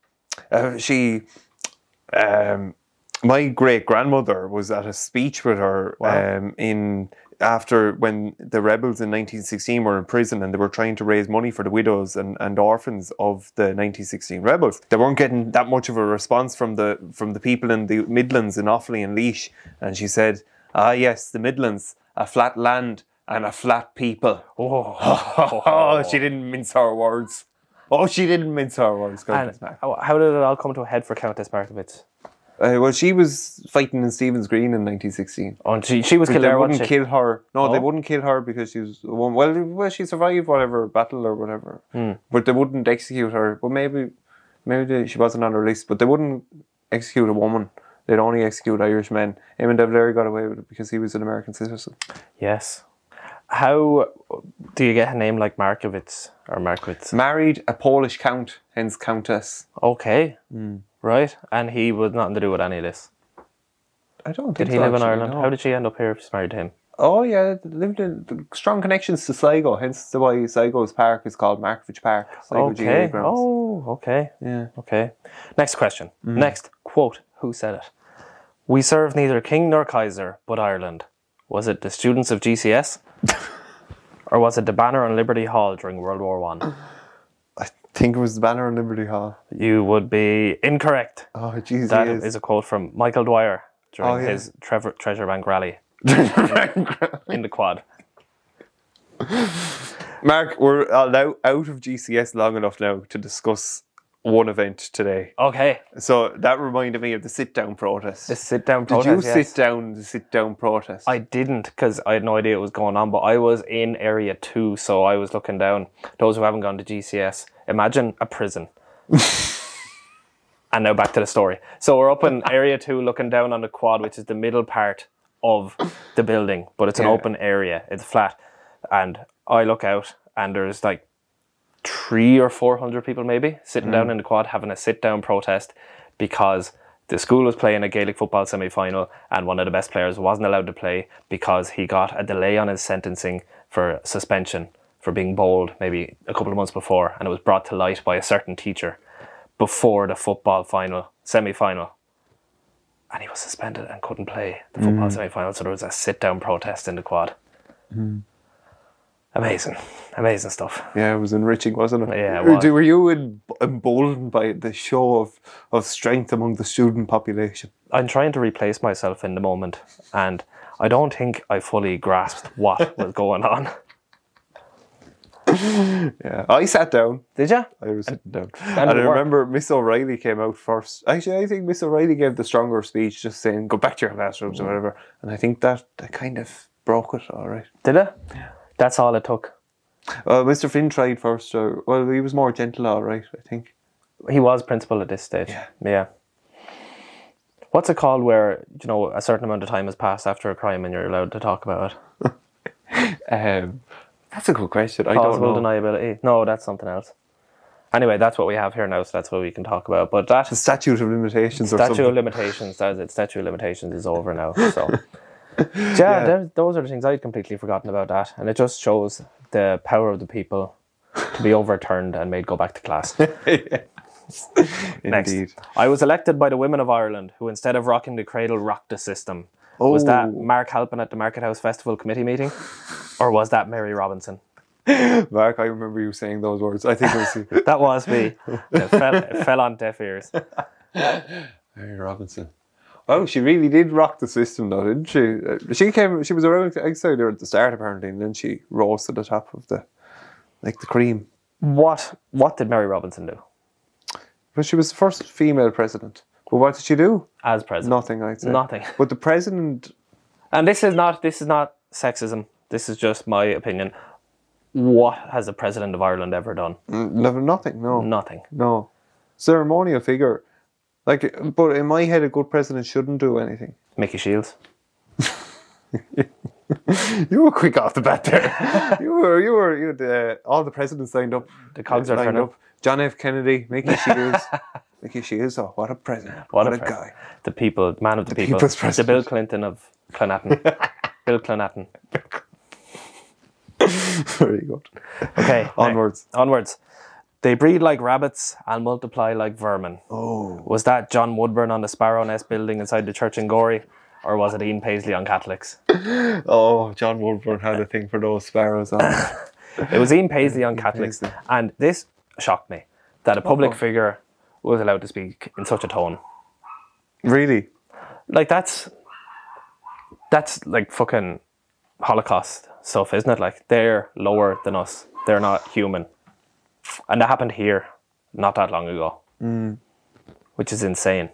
Speaker 2: uh, she, um, my great grandmother was at a speech with her
Speaker 1: Wow.
Speaker 2: um, in after when the rebels in 1916 were in prison and they were trying to raise money for the widows and, and orphans of the 1916 rebels. They weren't getting that much of a response from the from the people in the Midlands in Offaly and Laois. And she said, "Ah, yes, the Midlands, a flat land." And a flat people.
Speaker 1: Oh,
Speaker 2: Oh, <laughs> she didn't mince her words. Oh, she didn't mince her words. Countess Mark.
Speaker 1: how how did it all come to a head for Countess Markievicz?
Speaker 2: Uh, well, she was fighting in Stephen's Green in 1916.
Speaker 1: Oh, and she, she was
Speaker 2: But
Speaker 1: killed
Speaker 2: they
Speaker 1: there,
Speaker 2: wouldn't
Speaker 1: wasn't she?
Speaker 2: kill her. No, they
Speaker 1: Oh.
Speaker 2: wouldn't kill her because she was a woman. Well, well, she survived whatever battle or whatever.
Speaker 1: Hmm.
Speaker 2: But they wouldn't execute her. Well, maybe, maybe they, she wasn't on her list. But they wouldn't execute a woman. They'd only execute Irish men. Eamon de Valera got away with it because he was an American citizen.
Speaker 1: Yes. How do you get a name like Markovitz or Markowitz?
Speaker 2: Married a Polish count, hence countess.
Speaker 1: Okay.
Speaker 2: Hmm.
Speaker 1: Right. And he was nothing to do with any of this.
Speaker 2: I don't
Speaker 1: Did he
Speaker 2: so,
Speaker 1: live in
Speaker 2: actually,
Speaker 1: Ireland?
Speaker 2: no.
Speaker 1: How did she end up here if she's married to him?
Speaker 2: Oh yeah, lived in strong connections to Sligo, hence the why Sligo's park is called Markievicz Park. Sligo
Speaker 1: Okay.
Speaker 2: grounds.
Speaker 1: Oh, okay.
Speaker 2: Yeah.
Speaker 1: Okay. Next question.
Speaker 2: Mm.
Speaker 1: Next quote. Who said it? We serve neither king nor Kaiser, but Ireland. Was it the students of GCS? Or was it the banner on Liberty Hall during World War One?
Speaker 2: I think it was the banner on Liberty Hall.
Speaker 1: You would be incorrect.
Speaker 2: Oh jeez,
Speaker 1: that is.
Speaker 2: is.
Speaker 1: a quote from Michael Dwyer during
Speaker 2: Oh, yeah.
Speaker 1: his Trevor, Treasure Bank rally <laughs> in the quad.
Speaker 2: Marc, we're now out of GCS long enough now to discuss one event today.
Speaker 1: Okay.
Speaker 2: So that reminded me of the sit down protest.
Speaker 1: The sit down protest.
Speaker 2: Did you
Speaker 1: yes.
Speaker 2: sit down the sit down protest?
Speaker 1: I didn't because I had no idea what was going on, but I was in area two, so I was looking down. Those who haven't gone to GCS, imagine a prison. <laughs> and now back to the story. So we're up in area two, looking down on the quad, which is the middle part of the building, but it's an
Speaker 2: Yeah.
Speaker 1: open area. It's flat, and I look out, and there's like three or four hundred people maybe sitting down hmm. in the quad having a sit down protest because the school was playing a Gaelic football semi final and one of the best players wasn't allowed to play because he got a delay on his sentencing for suspension for being bold maybe a couple of months before and it was brought to light by a certain teacher before the football final semi final and he was suspended and couldn't play the football hmm. semi final so there was a sit down protest in the quad hmm. Amazing amazing stuff
Speaker 2: yeah, it was enriching, wasn't it?
Speaker 1: Yeah, it
Speaker 2: Were-
Speaker 1: was.
Speaker 2: Were you emboldened by the show of, of strength among the student population?
Speaker 1: I'm trying to replace myself in the moment, and I don't think I fully grasped what <laughs> was going on.
Speaker 2: Yeah, I sat down.
Speaker 1: Did you?
Speaker 2: I was sitting down, and,
Speaker 1: it
Speaker 2: I remember Miss O'Reilly came out first. Actually, I think Miss O'Reilly gave the stronger speech, just saying "go back to your classrooms" or mm. whatever. And I think that that kind of broke it. All right.
Speaker 1: Did it? That's all it took.
Speaker 2: Well, Mr. Finn tried first. Uh, well, he was more gentle. All right, I think.
Speaker 1: He was principal at this stage.
Speaker 2: Yeah.
Speaker 1: Yeah. What's it called where, you know, a certain amount of time has passed after a crime and you're allowed to talk about it? <laughs>
Speaker 2: Um, that's a good question. I don't know.
Speaker 1: deniability. No, that's something else. Anyway, that's what we have here now, so that's what we can talk about. But that
Speaker 2: The statute of limitations or
Speaker 1: statute of limitations, that's it. Statute of limitations is over now. So, <laughs> <laughs> yeah, there- those are the things I'd completely forgotten about that, and it just shows the power of the people to be overturned and made go back to class. <laughs> Next,
Speaker 2: Indeed.
Speaker 1: I was elected by the women of Ireland, who instead of rocking the cradle, rocked the system. Was that
Speaker 2: Oh.
Speaker 1: Marc Halpin at the Market House Festival committee meeting, or was that Mary Robinson? <laughs>
Speaker 2: Marc, I remember you saying those words. I think it was you.
Speaker 1: That was me. It fell, it fell on deaf ears.
Speaker 2: Mary Robinson. Oh, she really did rock the system, though, didn't she? Uh, She came. She was around outside there at the start, apparently, and then she rose to the top of the, like the cream.
Speaker 1: What What did Mary Robinson do
Speaker 2: Well, she was the first female president. But what did she do?
Speaker 1: as president?
Speaker 2: Nothing, I'd say.
Speaker 1: Nothing.
Speaker 2: But the president.
Speaker 1: And this is not this is not sexism. This is just my opinion. What has the president of Ireland ever done?
Speaker 2: No, nothing. No.
Speaker 1: Nothing.
Speaker 2: No. Ceremonial figure. Like, but in my head, a good president shouldn't do anything.
Speaker 1: Mickey Shields. <laughs>
Speaker 2: You were quick off the bat there. you were, you were, you had, uh, all the presidents signed up.
Speaker 1: The cogs are
Speaker 2: lined
Speaker 1: turning.
Speaker 2: up. John F. Kennedy, Mickey Shields. <laughs> Mickey Shields, oh, what a president. What, a,
Speaker 1: pre-
Speaker 2: guy.
Speaker 1: The people, man of the, people.
Speaker 2: people's
Speaker 1: The. Bill Clinton of Clonatton. <laughs> Bill Clonatton.
Speaker 2: Very good.
Speaker 1: Okay.
Speaker 2: Onwards.
Speaker 1: now, onwards. They breed like rabbits and multiply like vermin.
Speaker 2: Oh.
Speaker 1: Was that John Woodburn on the Sparrow Nest building inside the church in Gorey? Or was it Ian Paisley on Catholics? <laughs>
Speaker 2: Oh, John Woodburn had a thing for those sparrows on. <laughs>
Speaker 1: It was Ian Paisley on Catholics.
Speaker 2: Paisley.
Speaker 1: And this shocked me that a public
Speaker 2: Uh-oh.
Speaker 1: figure was allowed to speak in such a tone.
Speaker 2: really?
Speaker 1: Like that's that's like fucking Holocaust stuff, isn't it? Like they're lower than us. They're not human. And that happened here not that long ago.
Speaker 2: Mm.
Speaker 1: Which is insane.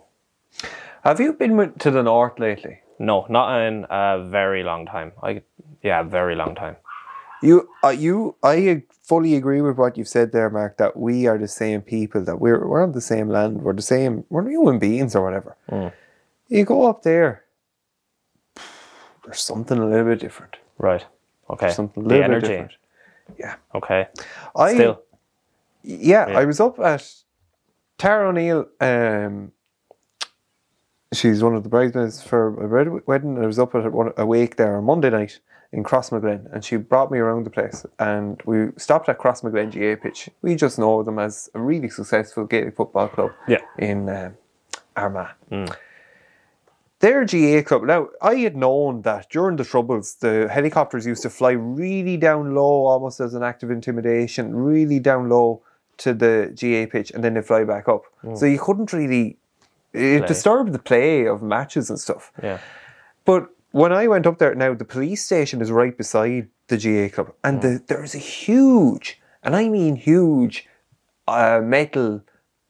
Speaker 2: Have you been to the north lately?
Speaker 1: No, not in a very long time. I yeah, very long time.
Speaker 2: You, uh, you, I fully agree with what you've said there, Marc. That we are the same people. That we're we're on the same land. We're the same. We're human beings or whatever.
Speaker 1: Mm.
Speaker 2: You go up there. There's something a little bit different.
Speaker 1: Right. Okay.
Speaker 2: Something a
Speaker 1: the
Speaker 2: little bit
Speaker 1: energy.
Speaker 2: different. Yeah.
Speaker 1: Okay.
Speaker 2: I
Speaker 1: Still.
Speaker 2: Yeah,
Speaker 1: Yeah.
Speaker 2: I was up at Tara O'Neill. Um, she's one of the bridesmaids for a wed- wedding. I was up at one, a wake there on Monday night in Crossmaglen, and she brought me around the place. And we stopped at Crossmaglen GAA pitch. We just know them as a really successful Gaelic football club
Speaker 1: Yeah.
Speaker 2: in um, Armagh. Their GAA club. Now, I had known that during the Troubles, the helicopters used to fly really down low, almost as an act of intimidation, really down low to the GAA pitch, and then they fly back up. Hmm. So you couldn't really. It
Speaker 1: Play.
Speaker 2: disturbed the play of matches and stuff.
Speaker 1: Yeah.
Speaker 2: But when I went up there, now the police station is right beside the GAA club, and hmm. the, there's a huge, and I mean huge, uh, metal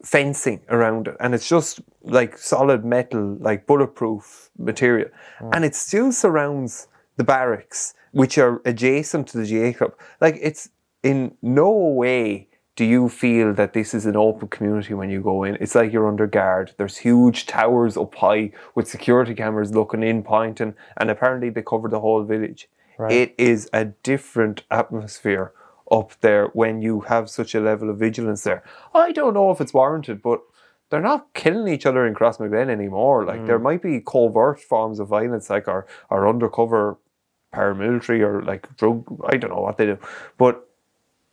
Speaker 2: fencing around it, and it's just like solid metal, like bulletproof material, hmm. and it still surrounds the barracks, which are adjacent to the GAA club. Like it's in no way do you feel that this is an open community when you go in? It's like you're under guard. There's huge towers up high with security cameras looking in, pointing, and apparently they cover the whole village. It is a different atmosphere up there when you have such a level of vigilance there. I don't know if it's warranted, but they're not killing each other in Crossmaglen anymore. Like there mm. might be covert forms of violence, like our, our undercover paramilitary or like drug. I don't know what they do, but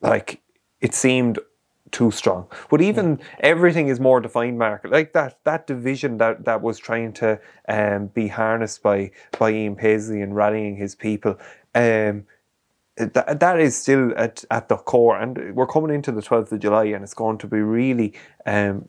Speaker 2: like it seemed too strong. But even everything is more defined market. Like that that division that, that was trying to um, be harnessed by by Ian Paisley and rallying his people. Um, that, that is still at, at the core, and we're coming into the 12th of July, and it's going to be really um,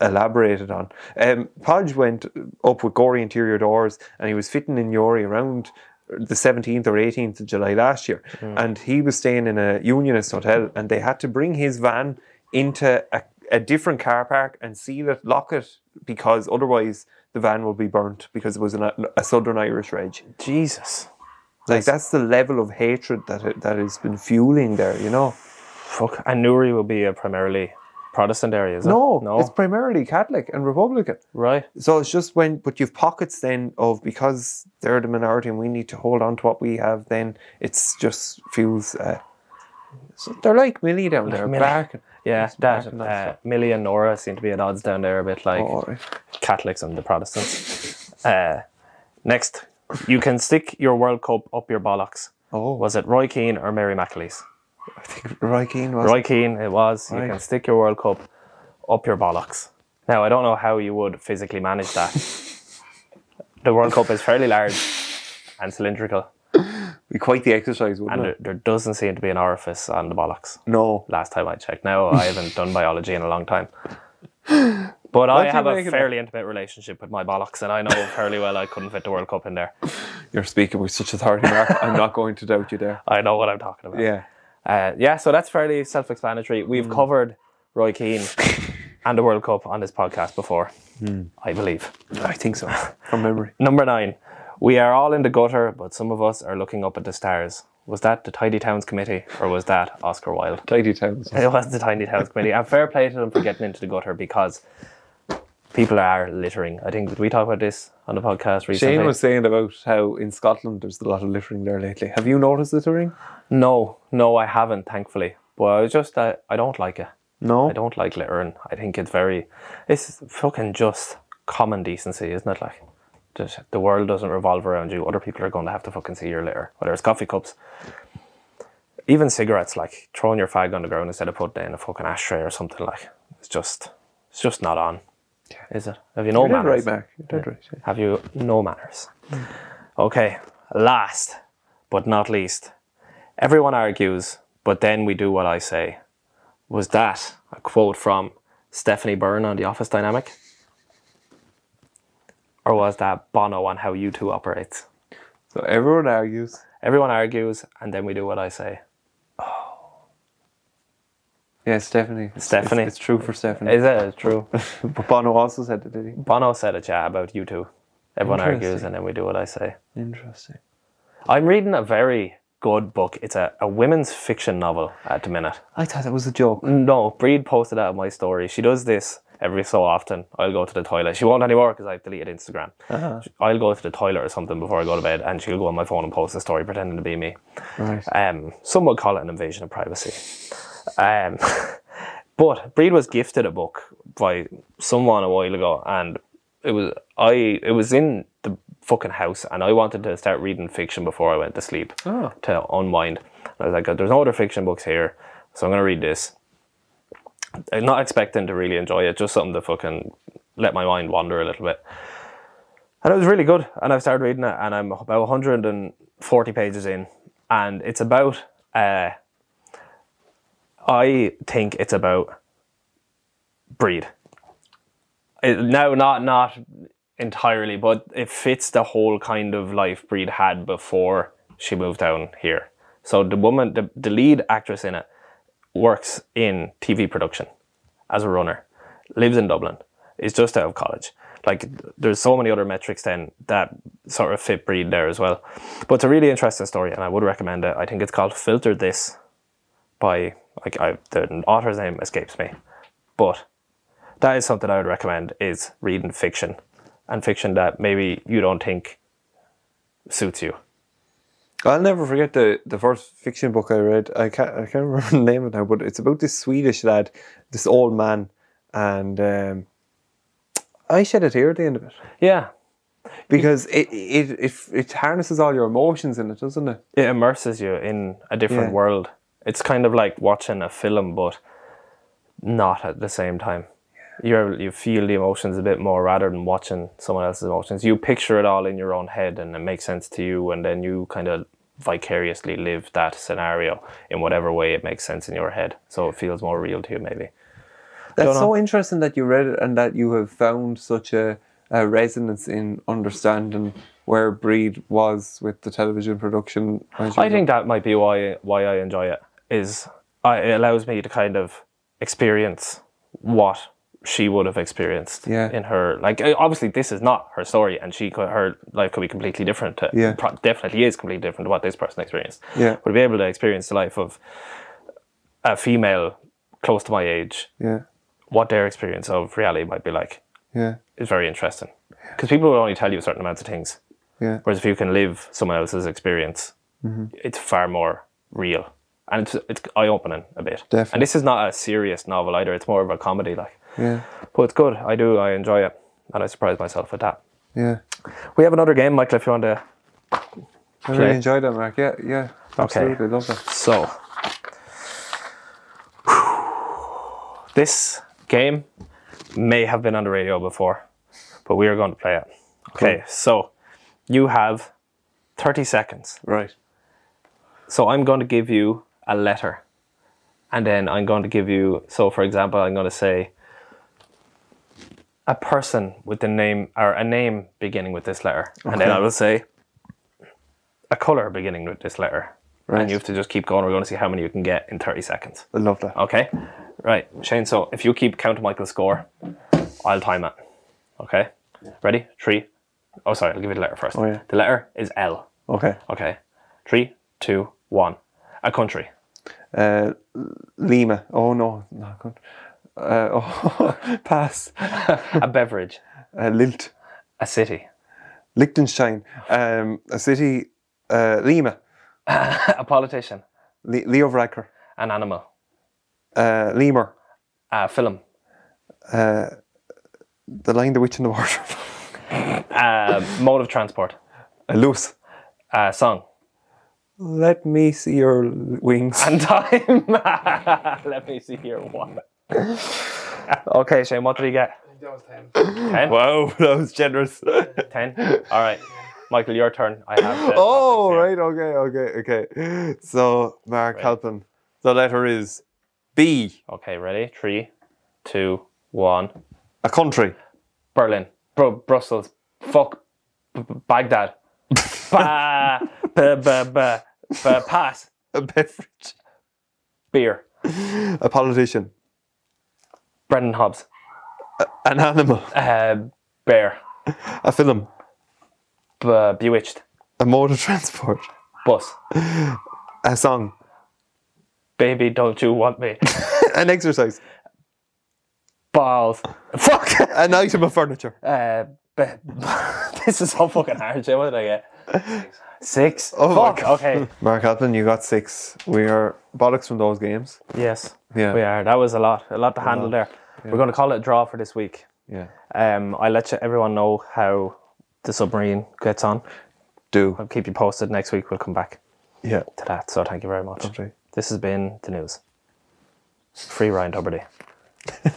Speaker 2: elaborated on. Um, Podge went up with Gorey Interior Doors and he was fitting in Newry around the 17th or 18th of July last year. Mm. And he was staying in a unionist hotel and they had to bring his van into a, a different car park and seal it, lock it, because otherwise the van will be burnt because it was an, a Southern Irish reg.
Speaker 1: Jesus.
Speaker 2: Like that's the level of hatred that it, that has been fueling there, you know.
Speaker 1: Fuck. And Newry will be a primarily Protestant area, is
Speaker 2: No,
Speaker 1: it? No.
Speaker 2: it's primarily Catholic and Republican.
Speaker 1: right.
Speaker 2: So it's just when, but you've pockets then of because they're the minority and we need to hold on to what we have. Then it's just feels. Uh, so they're like Millie down there,
Speaker 1: Millie.
Speaker 2: barking.
Speaker 1: Yeah, that uh. Millie and Nora seem to be at odds down there a bit like
Speaker 2: Oh, right.
Speaker 1: Catholics and the Protestants. uh, next, you can stick your World Cup up your bollocks.
Speaker 2: Oh,
Speaker 1: Was it Roy Keane or Mary McAleese?
Speaker 2: I think Roy Keane was.
Speaker 1: Roy Keane, it was. You can stick your World Cup up your bollocks. Now, I don't know how you would physically manage that. <laughs> the World Cup is fairly large and cylindrical,
Speaker 2: Be quite the exercise, wouldn't
Speaker 1: and
Speaker 2: it?
Speaker 1: there, there doesn't seem to be an orifice on the bollocks.
Speaker 2: No.
Speaker 1: Last time I checked. Now, I haven't done biology in a long time. <laughs> But I have a fairly intimate relationship with my bollocks, and I know fairly well I couldn't fit the World Cup in there. <laughs>
Speaker 2: You're speaking with such authority, Marc. I'm not going to doubt you there.
Speaker 1: I know what I'm talking about.
Speaker 2: Yeah.
Speaker 1: Uh, yeah, so that's fairly self explanatory. We've covered Roy Keane <laughs> and the World Cup on this podcast before, I believe.
Speaker 2: I think so. From memory. <laughs>
Speaker 1: Number nine, we are all in the gutter, but some of us are looking up at the stars. Was that the Tidy Towns Committee or was that Oscar Wilde?
Speaker 2: Tidy towns. <laughs>
Speaker 1: It was the Tidy Towns Committee. And fair play to them for getting into the gutter because people are littering. I think, did we talk about this on the podcast recently?
Speaker 2: Shane was saying about how in Scotland there's a lot of littering there lately. Have you noticed littering?
Speaker 1: No, no, I haven't, thankfully. But I just, uh, I don't like it.
Speaker 2: No.
Speaker 1: I don't like littering. I think it's very, it's fucking just common decency, isn't it? Like, that the world doesn't revolve around you. Other people are going to have to fucking see your litter, whether it's coffee cups, even cigarettes. Like throwing your fag on the ground instead of putting it in a fucking ashtray or something. Like, it's just, it's just not on. Is it? Have you no
Speaker 2: You're
Speaker 1: manners?
Speaker 2: right, Marc. You're dead right. yeah.
Speaker 1: Have you no manners? Okay, last but not least, everyone argues, but then we do what I say. Was that a quote from Stephanie Byrne on The Office Dynamic? Or was that Bono on how U2 operates?
Speaker 2: So everyone argues.
Speaker 1: Everyone argues, and then we do what I say.
Speaker 2: Yeah, Stephanie. It's-
Speaker 1: Stephanie.
Speaker 2: It's, it's true for Stephanie.
Speaker 1: Is it It's true? <laughs>
Speaker 2: but Bono also said it, did he?
Speaker 1: Bono said it, yeah, about U2. Everyone argues, and then we do what I say.
Speaker 2: Interesting.
Speaker 1: I'm reading a very good book. It's a, a women's fiction novel at the minute.
Speaker 2: I thought that was a joke.
Speaker 1: No, Breed posted out my story. She does this every so often. I'll go to the toilet. She won't anymore because I've deleted Instagram. I'll go to the toilet or something before I go to bed, and she'll go on my phone and post a story pretending to be me.
Speaker 2: Right.
Speaker 1: Um, some would call it an invasion of privacy. Um, <laughs> but Breed was gifted a book by someone a while ago, and it was I it was in the fucking house, and I wanted to start reading fiction before I went to sleep
Speaker 2: Oh.
Speaker 1: to unwind. I was like, "There's no other fiction books here, so I'm gonna read this." I'm not expecting to really enjoy it, just something to fucking let my mind wander a little bit. And it was really good. And I've started reading it, and I'm about 140 pages in, and it's about. Uh, I think it's about breed. It, no, not not entirely, but it fits the whole kind of life Breed had before she moved down here. So the woman, the, the lead actress in it, works in TV production as a runner, lives in Dublin, is just out of college. Like there's so many other metrics then that sort of fit Breed there as well. But it's a really interesting story, and I would recommend it. I think it's called Filter This by like I, the author's name escapes me, but that is something I would recommend is reading fiction and fiction that maybe you don't think suits you.
Speaker 2: I'll never forget the, the first fiction book I read. I can't I can't <laughs> remember the name of it now, but it's about this Swedish lad, this old man, and um, I shed a tear at the end of it
Speaker 1: Yeah,
Speaker 2: because it it, it it harnesses all your emotions in it, doesn't it?
Speaker 1: it immerses you in a different
Speaker 2: Yeah.
Speaker 1: world. It's kind of like watching a film, but not at the same time. You're you feel the emotions a bit more rather than watching someone else's emotions. You picture it all in your own head, and it makes sense to you, and then you kind of vicariously live that scenario in whatever way it makes sense in your head. So it feels more real to you, maybe.
Speaker 2: That's so interesting that you read it and that you have found such a, a resonance in understanding where Breed was with the television production.
Speaker 1: I think that might be why why I enjoy it. Is I, it allows me to kind of experience what she would have experienced
Speaker 2: Yeah.
Speaker 1: in her like uh, obviously this is not her story and she could her life could be completely different to
Speaker 2: Yeah.
Speaker 1: pro- definitely is completely different to what this person experienced
Speaker 2: Yeah.
Speaker 1: but to be able to experience the life of a female close to my age
Speaker 2: yeah,
Speaker 1: what their experience of reality might be like
Speaker 2: yeah,
Speaker 1: is very interesting because people will only tell you certain amounts of things
Speaker 2: yeah.
Speaker 1: Whereas if you can live someone else's experience,
Speaker 2: Mm-hmm.
Speaker 1: it's far more real and it's it's eye opening a bit.
Speaker 2: Definitely.
Speaker 1: And this is not a serious novel either. It's more of a comedy, like.
Speaker 2: Yeah,
Speaker 1: But it's good. I do. I enjoy it, and I surprise myself with that.
Speaker 2: yeah.
Speaker 1: We have another game, Michael. If you want to.
Speaker 2: I really enjoyed that, Marc. Yeah, yeah. Absolutely, love that.
Speaker 1: So. This game may have been on the radio before, but we are going to play it. Okay,
Speaker 2: Cool.
Speaker 1: so you have 30 seconds
Speaker 2: Right.
Speaker 1: So I'm going to give you a letter. And then I'm going to give you, so for example, I'm going to say a person with the name, or a name beginning with this letter. And then I will say a color beginning with this letter.
Speaker 2: Right.
Speaker 1: And you have to just keep going. We're going to see how many you can get in 30 seconds.
Speaker 2: I love that.
Speaker 1: Okay? Right, Shane, so if you keep count Michael's score, I'll time it. Okay? Ready? Three. Oh, sorry, I'll give you the letter first.
Speaker 2: Oh, yeah.
Speaker 1: The letter is L.
Speaker 2: Okay.
Speaker 1: Okay. Three, two, one. A country.
Speaker 2: Uh, Lima. Oh no, not good. Uh, <laughs> oh, pass.
Speaker 1: A beverage. <laughs>
Speaker 2: Uh, Lilt.
Speaker 1: A city.
Speaker 2: Liechtenstein. Um, a city. Uh, Lima. <laughs>
Speaker 1: A politician.
Speaker 2: Le- Leo Varadkar.
Speaker 1: An animal.
Speaker 2: Uh, Lemur.
Speaker 1: A film.
Speaker 2: The Lion, the Witch, and the Water.
Speaker 1: A mode of transport.
Speaker 2: A Luas.
Speaker 1: A song.
Speaker 2: Let me see your wings.
Speaker 1: And time. <laughs> Let me see here. One. okay, Shane, what did you get?
Speaker 3: That was 10.
Speaker 1: Ten?
Speaker 2: Wow, <laughs> that was generous.
Speaker 1: Ten? All right. Michael, your turn. I have.
Speaker 2: oh, right. Okay, okay, okay. So, Marc
Speaker 1: Right.
Speaker 2: Halpin. The letter is B.
Speaker 1: Okay, ready? Three, two, one.
Speaker 2: A country.
Speaker 1: Berlin. Bru- Brussels. Fuck. B- B- Baghdad. <laughs> ba, ba, ba, ba, ba, pass. <laughs>
Speaker 2: A beverage.
Speaker 1: Beer.
Speaker 2: A politician.
Speaker 1: Brendan Hobbs.
Speaker 2: An animal.
Speaker 1: Uh, bear.
Speaker 2: A film.
Speaker 1: B- bewitched.
Speaker 2: A mode of transport.
Speaker 1: Bus.
Speaker 2: A song.
Speaker 1: Baby, don't you want me? <laughs>
Speaker 2: An exercise.
Speaker 1: Balls. Fuck. <laughs>
Speaker 2: An item of furniture.
Speaker 1: Uh, b- this is so fucking hard, Jim. What did I get? Six.
Speaker 2: six? Oh
Speaker 1: Fuck. Okay. <laughs>
Speaker 2: Marc Halpin, you got six. We are bollocks from those games.
Speaker 1: Yes.
Speaker 2: Yeah.
Speaker 1: We are. That was a lot. A lot to handle there. Yeah. We're going to call it a draw for this week.
Speaker 2: Yeah.
Speaker 1: Um, I let you, everyone know how the submarine gets on.
Speaker 2: Do.
Speaker 1: I'll keep you posted. Next week we'll come back
Speaker 2: yeah.
Speaker 1: to that. So thank you very much. This has been the news. Free Ryan Doherty. <laughs>